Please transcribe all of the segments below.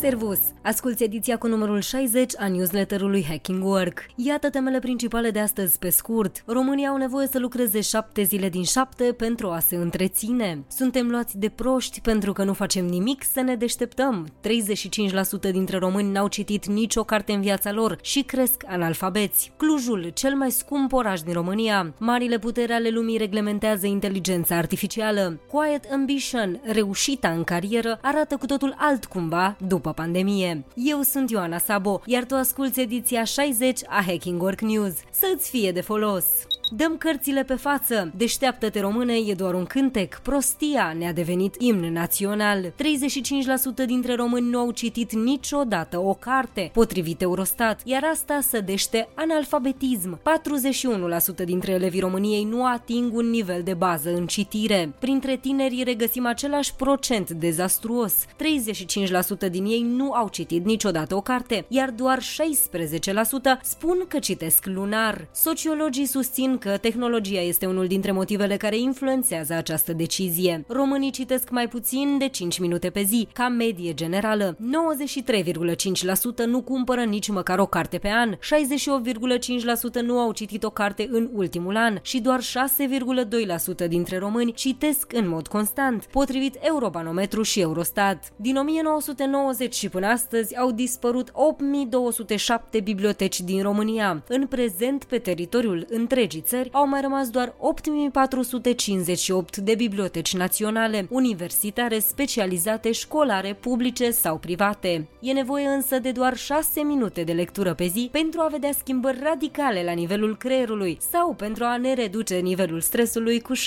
Servus! Asculți ediția cu numărul 60 a newsletterului Hacking Work. Iată temele principale de astăzi pe scurt. Românii au nevoie să lucreze șapte zile din șapte pentru a se întreține. Suntem luați de proști pentru că nu facem nimic să ne deșteptăm. 35% dintre români n-au citit nicio carte în viața lor și cresc analfabeți. Clujul, cel mai scump oraș din România. Marile putere ale lumii reglementează inteligența artificială. Quiet Ambition, reușita în carieră, arată cu totul altcumva după după pandemie. Eu sunt Ioana Sabo, iar tu asculti ediția 60 a Hacking Work News. Să-ți fie de folos! Dăm cărțile pe față. Deșteaptă-te române e doar un cântec. Prostia ne-a devenit imn național. 35% dintre români nu au citit niciodată o carte, potrivit Eurostat, iar asta sădește analfabetism. 41% dintre elevii României nu ating un nivel de bază în citire. Printre tineri regăsim același procent dezastruos. 35% din ei nu au citit niciodată o carte, iar doar 16% spun că citesc lunar. Sociologii susțin că tehnologia este unul dintre motivele care influențează această decizie. Românii citesc mai puțin de 5 minute pe zi, ca medie generală. 93,5% nu cumpără nici măcar o carte pe an, 68,5% nu au citit o carte în ultimul an și doar 6,2% dintre români citesc în mod constant, potrivit Eurobanometru și Eurostat. Din 1990 și până astăzi au dispărut 8207 biblioteci din România. În prezent, pe teritoriul întregii țări au mai rămas doar 8458 de biblioteci naționale, universitare, specializate, școlare, publice sau private. E nevoie însă de doar 6 minute de lectură pe zi pentru a vedea schimbări radicale la nivelul creierului sau pentru a ne reduce nivelul stresului cu 68%.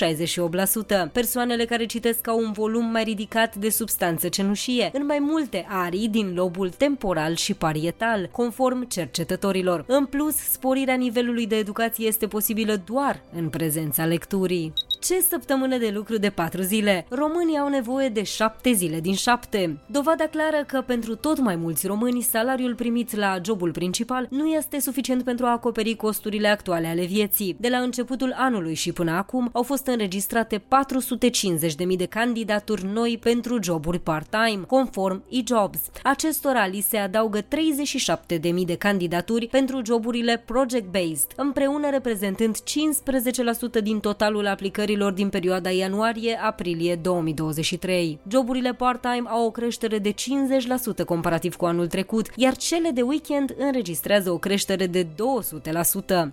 Persoanele care citesc au un volum mai ridicat de substanță cenușie în mai multe arii din lobul temporal și parietal, conform cercetătorilor. În plus, sporirea nivelului de educație este posibilă doar în prezența lecturii. Ce săptămână de lucru de patru zile? Românii au nevoie de șapte zile din șapte. Dovada clară că pentru tot mai mulți români salariul primit la jobul principal nu este suficient pentru a acoperi costurile actuale ale vieții. De la începutul anului și până acum au fost înregistrate 450.000 de candidaturi noi pentru joburi part-time, conform eJobs. Acestora li se adaugă 37.000 de candidaturi pentru joburile project-based, împreună reprezentând 15% din totalul aplicărilor din perioada ianuarie-aprilie 2023. Joburile part-time au o creștere de 50% comparativ cu anul trecut, iar cele de weekend înregistrează o creștere de 200%.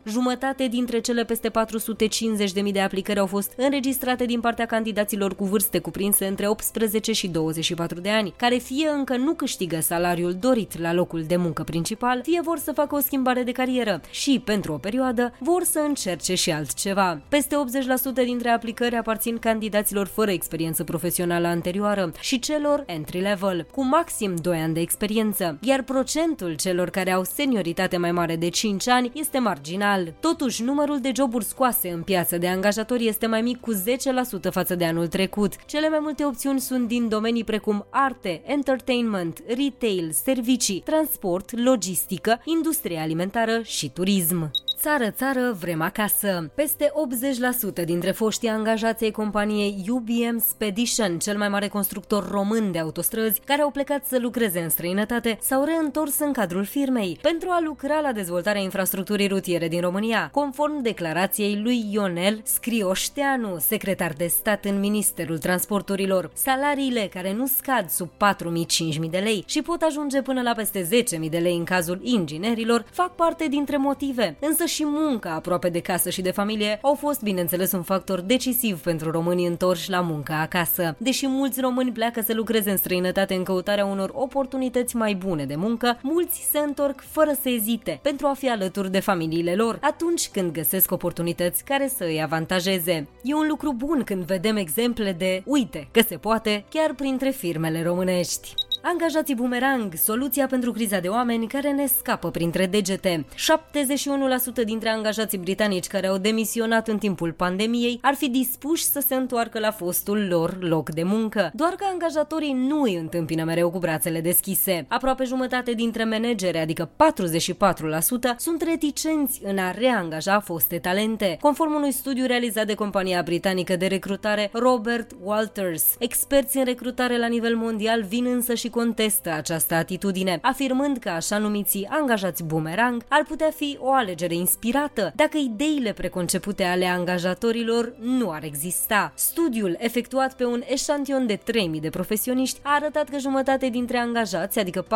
Jumătate dintre cele peste 450.000 de aplicări au fost înregistrate din partea candidaților cu vârste cuprinse între 18 și 24 de ani, care fie încă nu câștigă salariul dorit la locul de muncă principal, fie vor să facă o schimbare de carieră și, pentru o perioadă, vor să încerce și altceva. Peste 80% dintre aplicări aparțin candidaților fără experiență profesională anterioară și celor entry-level, cu maxim 2 ani de experiență, iar procentul celor care au senioritate mai mare de 5 ani este marginal. Totuși, numărul de joburi scoase în piață de angajatori este mai mic cu 10% față de anul trecut. Cele mai multe opțiuni sunt din domenii precum arte, entertainment, retail, servicii, transport, logistică, industrie alimentară și turism. Țară, țară, vrem acasă. Peste 80% dintre foștii angajații ai companiei UBM Spedition, cel mai mare constructor român de autostrăzi, care au plecat să lucreze în străinătate, s-au reîntors în cadrul firmei pentru a lucra la dezvoltarea infrastructurii rutiere din România, conform declarației lui Ionel Scrioșteanu, secretar de stat în Ministerul Transporturilor. Salariile care nu scad sub 4.000-5.000 de lei și pot ajunge până la peste 10.000 de lei în cazul inginerilor, fac parte dintre motive, însă și munca aproape de casă și de familie au fost, bineînțeles, un factor decisiv pentru românii întorși la muncă acasă. Deși mulți români pleacă să lucreze în străinătate în căutarea unor oportunități mai bune de muncă, mulți se întorc fără să ezite pentru a fi alături de familiile lor atunci când găsesc oportunități care să îi avantajeze. E un lucru bun când vedem exemple de uite că se poate chiar printre firmele românești. Angajații Boomerang, soluția pentru criza de oameni care ne scapă printre degete. 71% dintre angajații britanici care au demisionat în timpul pandemiei ar fi dispuși să se întoarcă la fostul lor loc de muncă, doar că angajatorii nu îi întâmpină mereu cu brațele deschise. Aproape jumătate dintre manageri, adică 44%, sunt reticenți în a reangaja foste talente, conform unui studiu realizat de compania britanică de recrutare Robert Walters. Experți în recrutare la nivel mondial vin însă și contestă această atitudine, afirmând că așa numiții angajați boomerang ar putea fi o alegere inspirată dacă ideile preconcepute ale angajatorilor nu ar exista. Studiul efectuat pe un eșantion de 3000 de profesioniști a arătat că jumătate dintre angajați, adică 49%,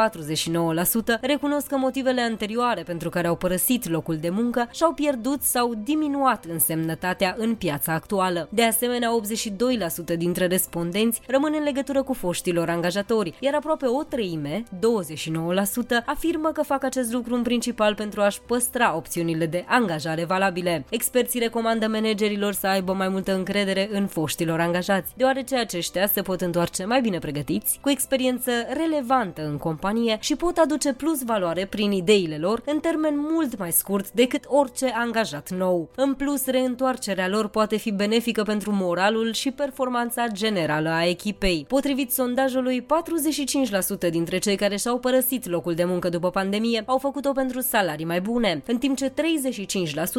recunosc că motivele anterioare pentru care au părăsit locul de muncă și-au pierdut sau diminuat însemnătatea în piața actuală. De asemenea, 82% dintre respondenți rămân în legătură cu foștilor angajatori, iar aproape o treime, 29%, afirmă că fac acest lucru în principal pentru a-și păstra opțiunile de angajare valabile. Experții recomandă managerilor să aibă mai multă încredere în foștilor angajați, deoarece aceștia se pot întoarce mai bine pregătiți, cu experiență relevantă în companie și pot aduce plus valoare prin ideile lor în termen mult mai scurt decât orice angajat nou. În plus, reîntoarcerea lor poate fi benefică pentru moralul și performanța generală a echipei. Potrivit sondajului, 45% dintre cei care și-au părăsit locul de muncă după pandemie au făcut-o pentru salarii mai bune, în timp ce 35%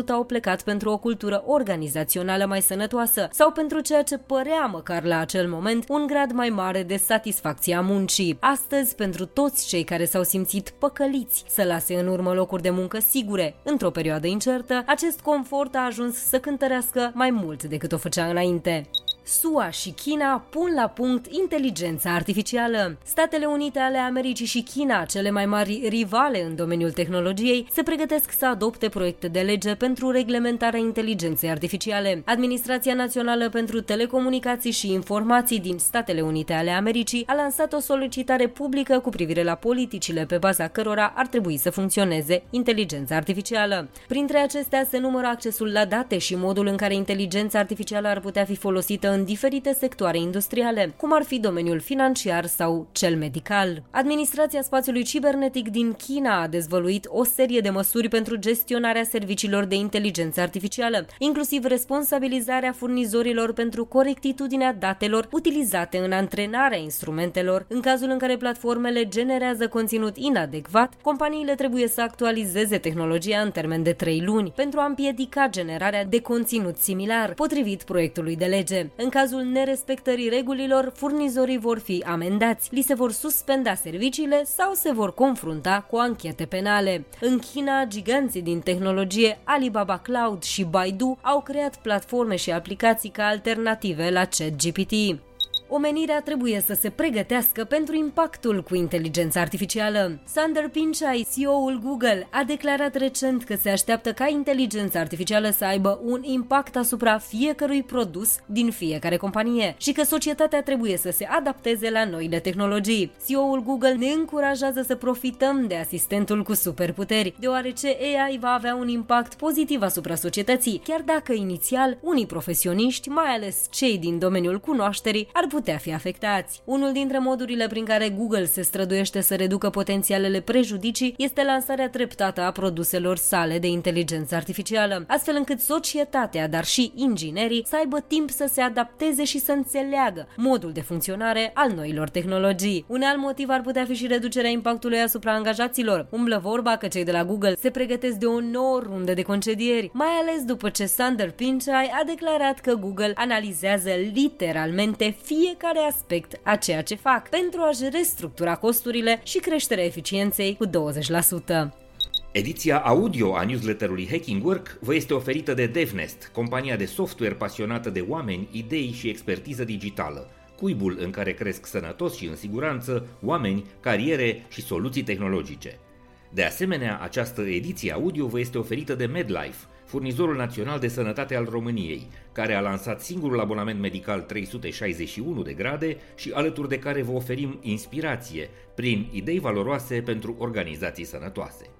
au plecat pentru o cultură organizațională mai sănătoasă sau pentru ceea ce părea măcar la acel moment un grad mai mare de satisfacție a muncii. Astăzi, pentru toți cei care s-au simțit păcăliți să lase în urmă locuri de muncă sigure într-o perioadă incertă, acest confort a ajuns să cântărească mai mult decât o făcea înainte. SUA și China pun la punct inteligența artificială. Statele Unite ale Americii și China, cele mai mari rivale în domeniul tehnologiei, se pregătesc să adopte proiecte de lege pentru reglementarea inteligenței artificiale. Administrația Națională pentru Telecomunicații și Informații din Statele Unite ale Americii a lansat o solicitare publică cu privire la politicile pe baza cărora ar trebui să funcționeze inteligența artificială. Printre acestea se numără accesul la date și modul în care inteligența artificială ar putea fi folosită în diferite sectoare industriale, cum ar fi domeniul financiar sau cel medical. Administrația spațiului cibernetic din China a dezvăluit o serie de măsuri pentru gestionarea serviciilor de inteligență artificială, inclusiv responsabilizarea furnizorilor pentru corectitudinea datelor utilizate în antrenarea instrumentelor. În cazul în care platformele generează conținut inadecvat, companiile trebuie să actualizeze tehnologia în termen de 3 luni pentru a împiedica generarea de conținut similar, potrivit proiectului de lege. În cazul nerespectării regulilor, furnizorii vor fi amendați, li se vor suspenda serviciile sau se vor confrunta cu anchete penale. În China, giganții din tehnologie Alibaba Cloud și Baidu au creat platforme și aplicații ca alternative la ChatGPT. Omenirea trebuie să se pregătească pentru impactul cu inteligența artificială. Sander Pichai, CEO-ul Google, a declarat recent că se așteaptă ca inteligența artificială să aibă un impact asupra fiecărui produs din fiecare companie și că societatea trebuie să se adapteze la noile tehnologii. CEO-ul Google ne încurajează să profităm de asistentul cu superputeri, deoarece AI va avea un impact pozitiv asupra societății, chiar dacă inițial unii profesioniști, mai ales cei din domeniul cunoașterii, ar putea fi afectați. Unul dintre modurile prin care Google se străduiește să reducă potențialele prejudicii este lansarea treptată a produselor sale de inteligență artificială, astfel încât societatea, dar și inginerii să aibă timp să se adapteze și să înțeleagă modul de funcționare al noilor tehnologii. Un alt motiv ar putea fi și reducerea impactului asupra angajaților. Umblă vorba că cei de la Google se pregătesc de o nouă rundă de concedieri, mai ales după ce Sander Pichai a declarat că Google analizează literalmente fie fiecare aspect a ceea ce fac pentru a-și restructura costurile și creșterea eficienței cu 20%. Ediția audio a newsletterului Hacking Work vă este oferită de DevNest, compania de software pasionată de oameni, idei și expertiză digitală, cuibul în care cresc sănătos și în siguranță oameni, cariere și soluții tehnologice. De asemenea, această ediție audio vă este oferită de MedLife, furnizorul național de sănătate al României, care a lansat singurul abonament medical 361 de grade și alături de care vă oferim inspirație prin idei valoroase pentru organizații sănătoase.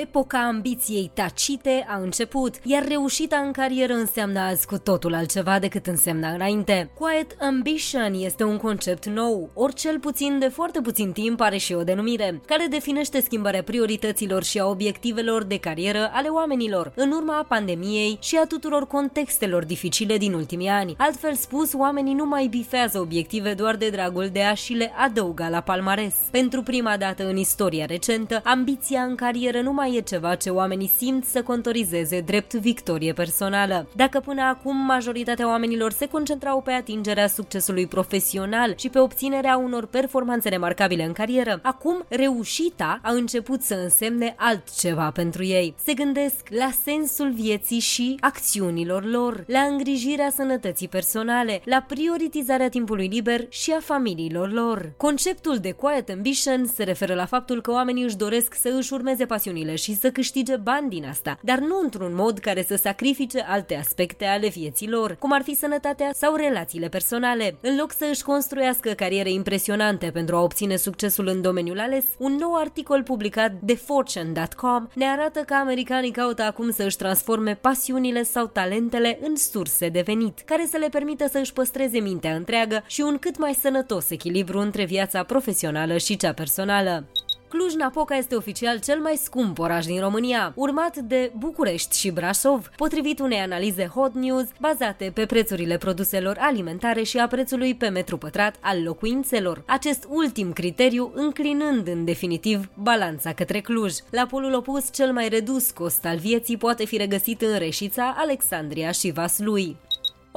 Epoca ambiției tacite a început, iar reușita în carieră înseamnă azi cu totul altceva decât însemna înainte. Quiet ambition este un concept nou, ori cel puțin de foarte puțin timp are și o denumire, care definește schimbarea priorităților și a obiectivelor de carieră ale oamenilor, în urma pandemiei și a tuturor contextelor dificile din ultimii ani. Altfel spus, oamenii nu mai bifează obiective doar de dragul de a și le adăuga la palmares. Pentru prima dată în istoria recentă, ambiția în carieră nu mai mai e ceva ce oamenii simt să contorizeze drept victorie personală. Dacă până acum majoritatea oamenilor se concentrau pe atingerea succesului profesional și pe obținerea unor performanțe remarcabile în carieră, acum reușita a început să însemne altceva pentru ei. Se gândesc la sensul vieții și acțiunilor lor, la îngrijirea sănătății personale, la prioritizarea timpului liber și a familiilor lor. Conceptul de quiet ambition se referă la faptul că oamenii își doresc să își urmeze pasiunile și să câștige bani din asta, dar nu într-un mod care să sacrifice alte aspecte ale vieții lor, cum ar fi sănătatea sau relațiile personale. În loc să își construiască cariere impresionante pentru a obține succesul în domeniul ales, un nou articol publicat de Fortune.com ne arată că americanii caută acum să își transforme pasiunile sau talentele în surse de venit, care să le permită să își păstreze mintea întreagă și un cât mai sănătos echilibru între viața profesională și cea personală. Cluj-Napoca este oficial cel mai scump oraș din România, urmat de București și Brașov, potrivit unei analize Hot News bazate pe prețurile produselor alimentare și a prețului pe metru pătrat al locuințelor. Acest ultim criteriu înclinând în definitiv balanța către Cluj. La polul opus, cel mai redus cost al vieții poate fi regăsit în Reșița, Alexandria și Vaslui.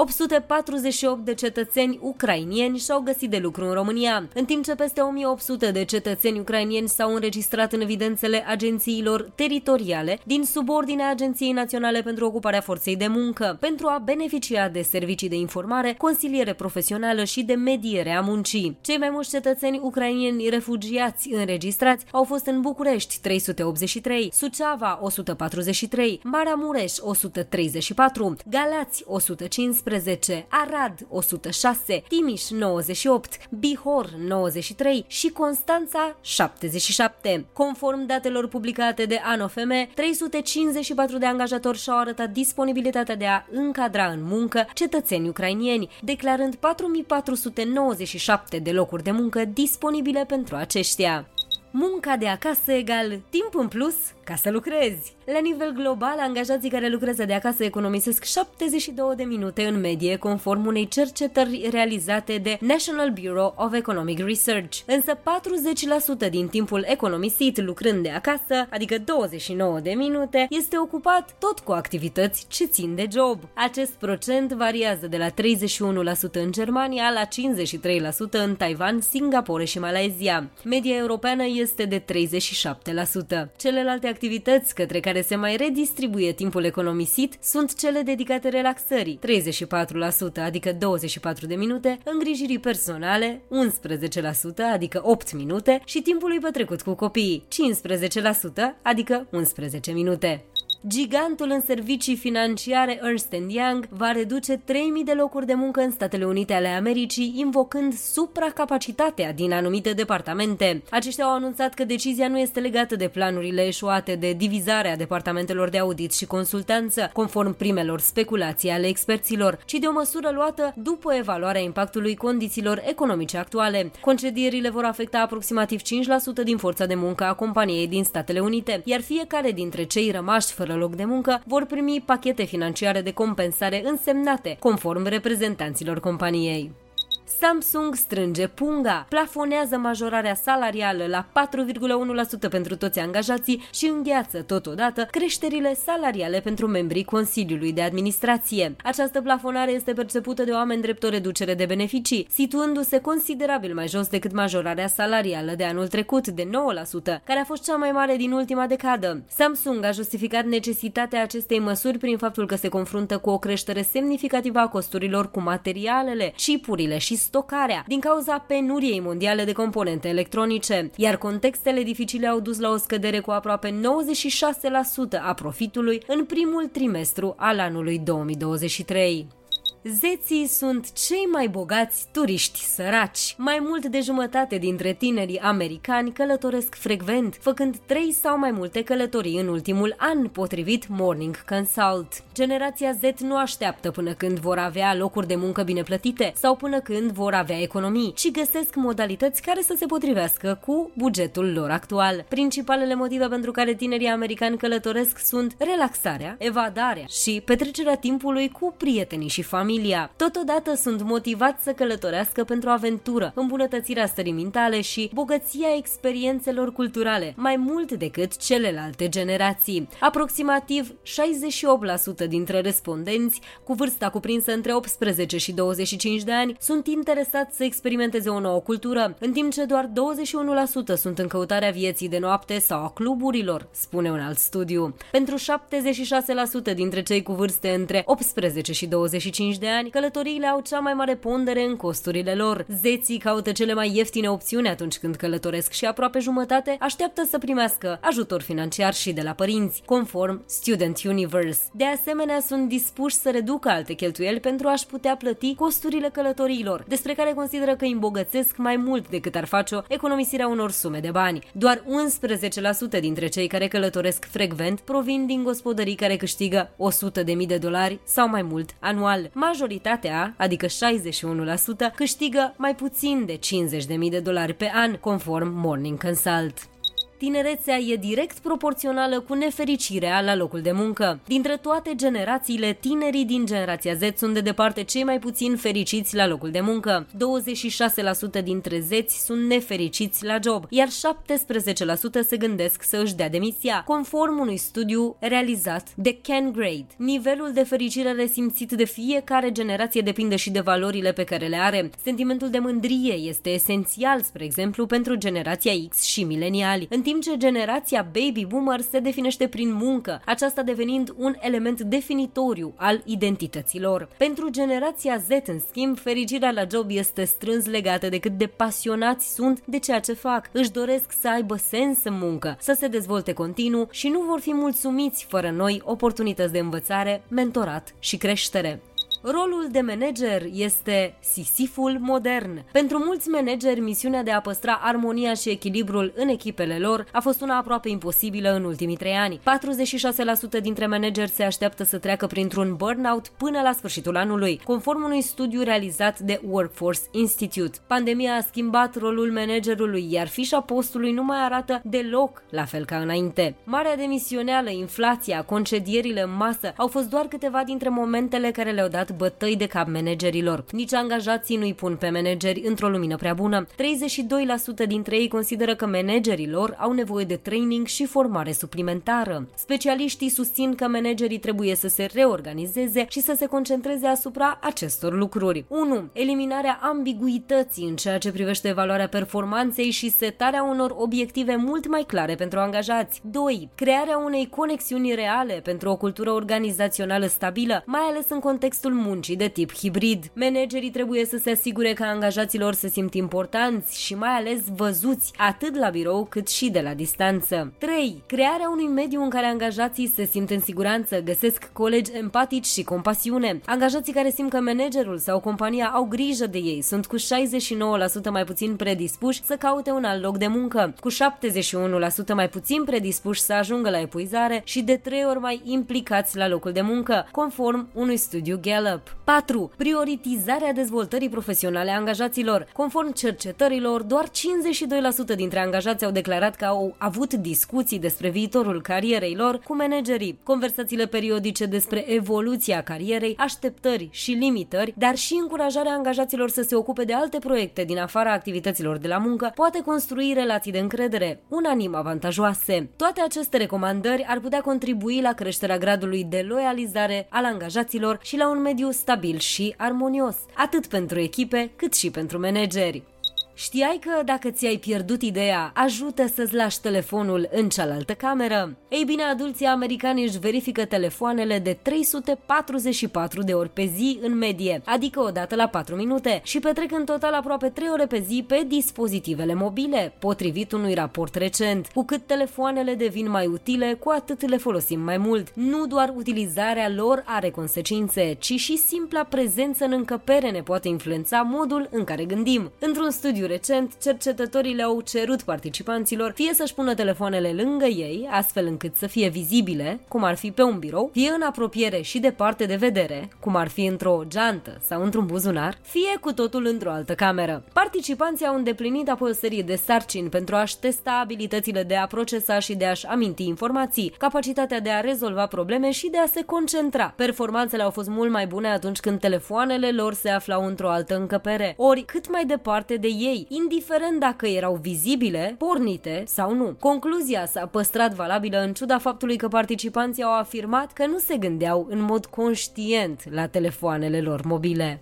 848 de cetățeni ucrainieni și-au găsit de lucru în România, în timp ce peste 1800 de cetățeni ucrainieni s-au înregistrat în evidențele agențiilor teritoriale din subordinea Agenției Naționale pentru Ocuparea Forței de Muncă, pentru a beneficia de servicii de informare, consiliere profesională și de mediere a muncii. Cei mai mulți cetățeni ucrainieni refugiați înregistrați au fost în București 383, Suceava 143, Maramureș 134, Galați 115, 111, Arad 106, Timiș 98, Bihor 93 și Constanța 77. Conform datelor publicate de ANOFM, 354 de angajatori și-au arătat disponibilitatea de a încadra în muncă cetățeni ucrainieni, declarând 4497 de locuri de muncă disponibile pentru aceștia. Munca de acasă egal timp în plus ca să lucrezi. La nivel global, angajații care lucrează de acasă economisesc 72 de minute în medie, conform unei cercetări realizate de National Bureau of Economic Research. Însă 40% din timpul economisit lucrând de acasă, adică 29 de minute, este ocupat tot cu activități ce țin de job. Acest procent variază de la 31% în Germania la 53% în Taiwan, Singapore și Malaysia. Media europeană este de 37%. Celelalte activități către care se mai redistribuie timpul economisit sunt cele dedicate relaxării, 34%, adică 24 de minute, îngrijirii personale, 11%, adică 8 minute, și timpului petrecut cu copiii, 15%, adică 11 minute. Gigantul în servicii financiare Ernst Young va reduce 3.000 de locuri de muncă în Statele Unite ale Americii, invocând supracapacitatea din anumite departamente. Aceștia au anunțat că decizia nu este legată de planurile eșuate de divizarea departamentelor de audit și consultanță, conform primelor speculații ale experților, ci de o măsură luată după evaluarea impactului condițiilor economice actuale. Concedierile vor afecta aproximativ 5% din forța de muncă a companiei din Statele Unite, iar fiecare dintre cei rămași fără fără loc de muncă vor primi pachete financiare de compensare însemnate, conform reprezentanților companiei. Samsung strânge punga, plafonează majorarea salarială la 4,1% pentru toți angajații și îngheață totodată creșterile salariale pentru membrii Consiliului de Administrație. Această plafonare este percepută de oameni drept o reducere de beneficii, situându-se considerabil mai jos decât majorarea salarială de anul trecut de 9%, care a fost cea mai mare din ultima decadă. Samsung a justificat necesitatea acestei măsuri prin faptul că se confruntă cu o creștere semnificativă a costurilor cu materialele, chipurile și stocarea din cauza penuriei mondiale de componente electronice, iar contextele dificile au dus la o scădere cu aproape 96% a profitului în primul trimestru al anului 2023. Zeții sunt cei mai bogați turiști săraci. Mai mult de jumătate dintre tinerii americani călătoresc frecvent, făcând trei sau mai multe călătorii în ultimul an, potrivit Morning Consult. Generația Z nu așteaptă până când vor avea locuri de muncă bine plătite sau până când vor avea economii, ci găsesc modalități care să se potrivească cu bugetul lor actual. Principalele motive pentru care tinerii americani călătoresc sunt relaxarea, evadarea și petrecerea timpului cu prietenii și familie familia. Totodată sunt motivați să călătorească pentru aventură, îmbunătățirea stării mentale și bogăția experiențelor culturale, mai mult decât celelalte generații. Aproximativ 68% dintre respondenți cu vârsta cuprinsă între 18 și 25 de ani sunt interesați să experimenteze o nouă cultură, în timp ce doar 21% sunt în căutarea vieții de noapte sau a cluburilor, spune un alt studiu. Pentru 76% dintre cei cu vârste între 18 și 25 de ani, călătoriile au cea mai mare pondere în costurile lor. Zeții caută cele mai ieftine opțiuni atunci când călătoresc și aproape jumătate așteaptă să primească ajutor financiar și de la părinți, conform Student Universe. De asemenea, sunt dispuși să reducă alte cheltuieli pentru a-și putea plăti costurile călătoriilor, despre care consideră că îi îmbogățesc mai mult decât ar face-o economisirea unor sume de bani. Doar 11% dintre cei care călătoresc frecvent provin din gospodării care câștigă 100.000 de dolari sau mai mult anual. Majoritatea, adică 61%, câștigă mai puțin de 50.000 de dolari pe an, conform Morning Consult tinerețea e direct proporțională cu nefericirea la locul de muncă. Dintre toate generațiile, tinerii din generația Z sunt de departe cei mai puțin fericiți la locul de muncă. 26% dintre zeți sunt nefericiți la job, iar 17% se gândesc să își dea demisia, conform unui studiu realizat de Ken Grade. Nivelul de fericire resimțit de fiecare generație depinde și de valorile pe care le are. Sentimentul de mândrie este esențial, spre exemplu, pentru generația X și mileniali, în timp ce generația baby boomer se definește prin muncă, aceasta devenind un element definitoriu al identităților. Pentru generația Z, în schimb, fericirea la job este strâns legată de cât de pasionați sunt de ceea ce fac. Își doresc să aibă sens în muncă, să se dezvolte continuu și nu vor fi mulțumiți fără noi oportunități de învățare, mentorat și creștere. Rolul de manager este sisiful modern. Pentru mulți manageri, misiunea de a păstra armonia și echilibrul în echipele lor a fost una aproape imposibilă în ultimii trei ani. 46% dintre manageri se așteaptă să treacă printr-un burnout până la sfârșitul anului, conform unui studiu realizat de Workforce Institute. Pandemia a schimbat rolul managerului, iar fișa postului nu mai arată deloc la fel ca înainte. Marea demisioneală, inflația, concedierile în masă au fost doar câteva dintre momentele care le-au dat dat bătăi de cap managerilor. Nici angajații nu-i pun pe manageri într-o lumină prea bună. 32% dintre ei consideră că managerii lor au nevoie de training și formare suplimentară. Specialiștii susțin că managerii trebuie să se reorganizeze și să se concentreze asupra acestor lucruri. 1. Eliminarea ambiguității în ceea ce privește evaluarea performanței și setarea unor obiective mult mai clare pentru angajați. 2. Crearea unei conexiuni reale pentru o cultură organizațională stabilă, mai ales în contextul muncii de tip hibrid. Managerii trebuie să se asigure că angajaților se simt importanți și mai ales văzuți atât la birou cât și de la distanță. 3. Crearea unui mediu în care angajații se simt în siguranță, găsesc colegi empatici și compasiune. Angajații care simt că managerul sau compania au grijă de ei sunt cu 69% mai puțin predispuși să caute un alt loc de muncă, cu 71% mai puțin predispuși să ajungă la epuizare și de 3 ori mai implicați la locul de muncă, conform unui studiu Gallup. Gallup. 4. Prioritizarea dezvoltării profesionale a angajaților. Conform cercetărilor, doar 52% dintre angajați au declarat că au avut discuții despre viitorul carierei lor cu managerii. Conversațiile periodice despre evoluția carierei, așteptări și limitări, dar și încurajarea angajaților să se ocupe de alte proiecte din afara activităților de la muncă, poate construi relații de încredere, unanim avantajoase. Toate aceste recomandări ar putea contribui la creșterea gradului de loializare al angajaților și la un mediu mediu stabil și armonios, atât pentru echipe cât și pentru manageri. Știai că dacă ți-ai pierdut ideea, ajută să-ți lași telefonul în cealaltă cameră? Ei bine, adulții americani își verifică telefoanele de 344 de ori pe zi în medie, adică o dată la 4 minute, și petrec în total aproape 3 ore pe zi pe dispozitivele mobile, potrivit unui raport recent. Cu cât telefoanele devin mai utile, cu atât le folosim mai mult. Nu doar utilizarea lor are consecințe, ci și simpla prezență în încăpere ne poate influența modul în care gândim. Într-un studiu recent, cercetătorii le-au cerut participanților fie să-și pună telefoanele lângă ei, astfel încât să fie vizibile, cum ar fi pe un birou, fie în apropiere și departe de vedere, cum ar fi într-o geantă sau într-un buzunar, fie cu totul într-o altă cameră. Participanții au îndeplinit apoi o serie de sarcini pentru a-și testa abilitățile de a procesa și de a-și aminti informații, capacitatea de a rezolva probleme și de a se concentra. Performanțele au fost mult mai bune atunci când telefoanele lor se aflau într-o altă încăpere, ori cât mai departe de ei, indiferent dacă erau vizibile, pornite sau nu. Concluzia s-a păstrat valabilă în ciuda faptului că participanții au afirmat că nu se gândeau în mod conștient la telefoanele lor mobile.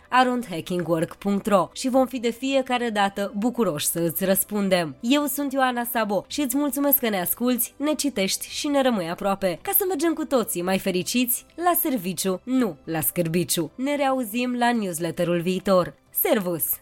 arondhackingwork.ro și vom fi de fiecare dată bucuroși să îți răspundem. Eu sunt Ioana Sabo și îți mulțumesc că ne asculți, ne citești și ne rămâi aproape, ca să mergem cu toții mai fericiți la serviciu, nu la scârbiciu. Ne reauzim la newsletterul viitor. Servus!